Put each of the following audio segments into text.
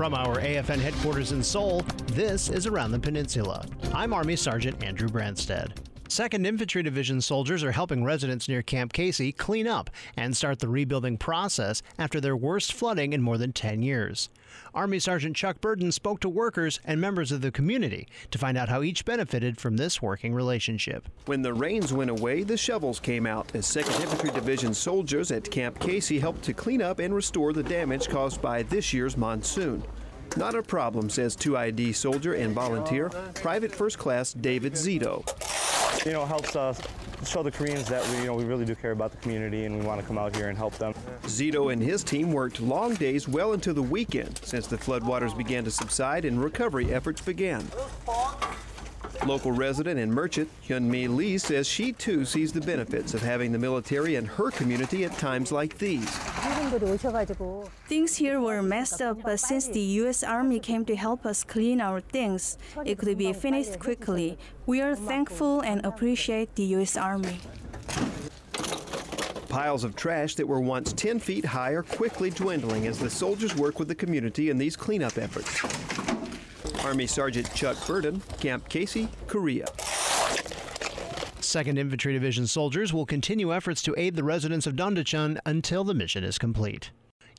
From our AFN headquarters in Seoul, this is Around the Peninsula. I'm Army Sergeant Andrew Branstead. 2nd Infantry Division soldiers are helping residents near Camp Casey clean up and start the rebuilding process after their worst flooding in more than 10 years. Army Sergeant Chuck Burden spoke to workers and members of the community to find out how each benefited from this working relationship. When the rains went away, the shovels came out as 2nd Infantry Division soldiers at Camp Casey helped to clean up and restore the damage caused by this year's monsoon. Not a problem, says 2ID soldier and volunteer, Private First Class David Zito you know, helps us show the Koreans that we, you know, we really do care about the community and we want to come out here and help them. Zito and his team worked long days well into the weekend since the floodwaters began to subside and recovery efforts began. Local resident and merchant Hyunmi Lee says she too sees the benefits of having the military in her community at times like these. Things here were messed up, but since the U.S. Army came to help us clean our things, it could be finished quickly. We are thankful and appreciate the U.S. Army. Piles of trash that were once 10 feet high are quickly dwindling as the soldiers work with the community in these cleanup efforts. Army Sergeant Chuck Burden, Camp Casey, Korea. 2nd Infantry Division soldiers will continue efforts to aid the residents of Dongducheon until the mission is complete.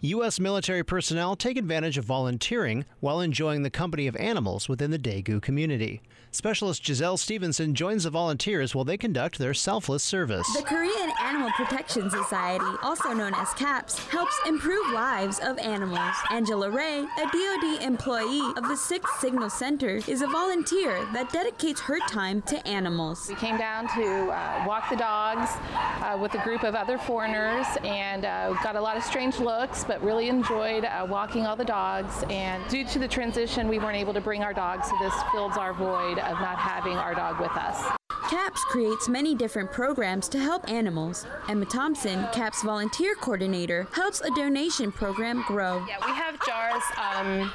U.S. military personnel take advantage of volunteering while enjoying the company of animals within the Daegu community. Specialist Giselle Stevenson joins the volunteers while they conduct their selfless service. The Korean Animal Protection Society, also known as KAPS, helps improve lives of animals. Angela Ray, a DoD employee of the 6th Signal Center, is a volunteer that dedicates her time to animals. We came down to uh, walk the dogs uh, with a group of other foreigners and uh, got a lot of strange looks, but really enjoyed uh, walking all the dogs. And due to the transition, we weren't able to bring our dogs, so this fills our void of not having our dog with us. KAPS creates many different programs to help animals. Emma Thompson, KAPS volunteer coordinator, helps a donation program grow. Yeah, we have jars, um,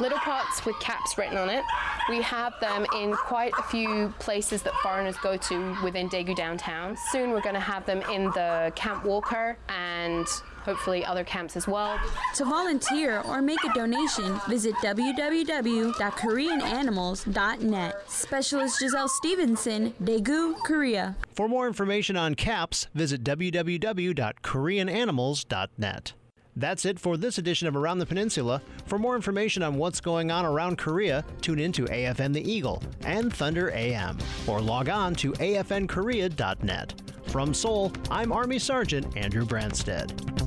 little pots with caps written on it. We have them in quite a few places that foreigners go to within Daegu downtown. Soon we're going to have them in the Camp Walker and hopefully other camps as well. To volunteer or make a donation, visit www.koreananimals.net. Specialist Giselle Stevenson, Daegu, Korea. For more information on KAPS, visit www.koreananimals.net. That's it for this edition of Around the Peninsula. For more information on what's going on around Korea, tune in to AFN The Eagle and Thunder AM, or log on to afnkorea.net. From Seoul, I'm Army Sergeant Andrew Branstead.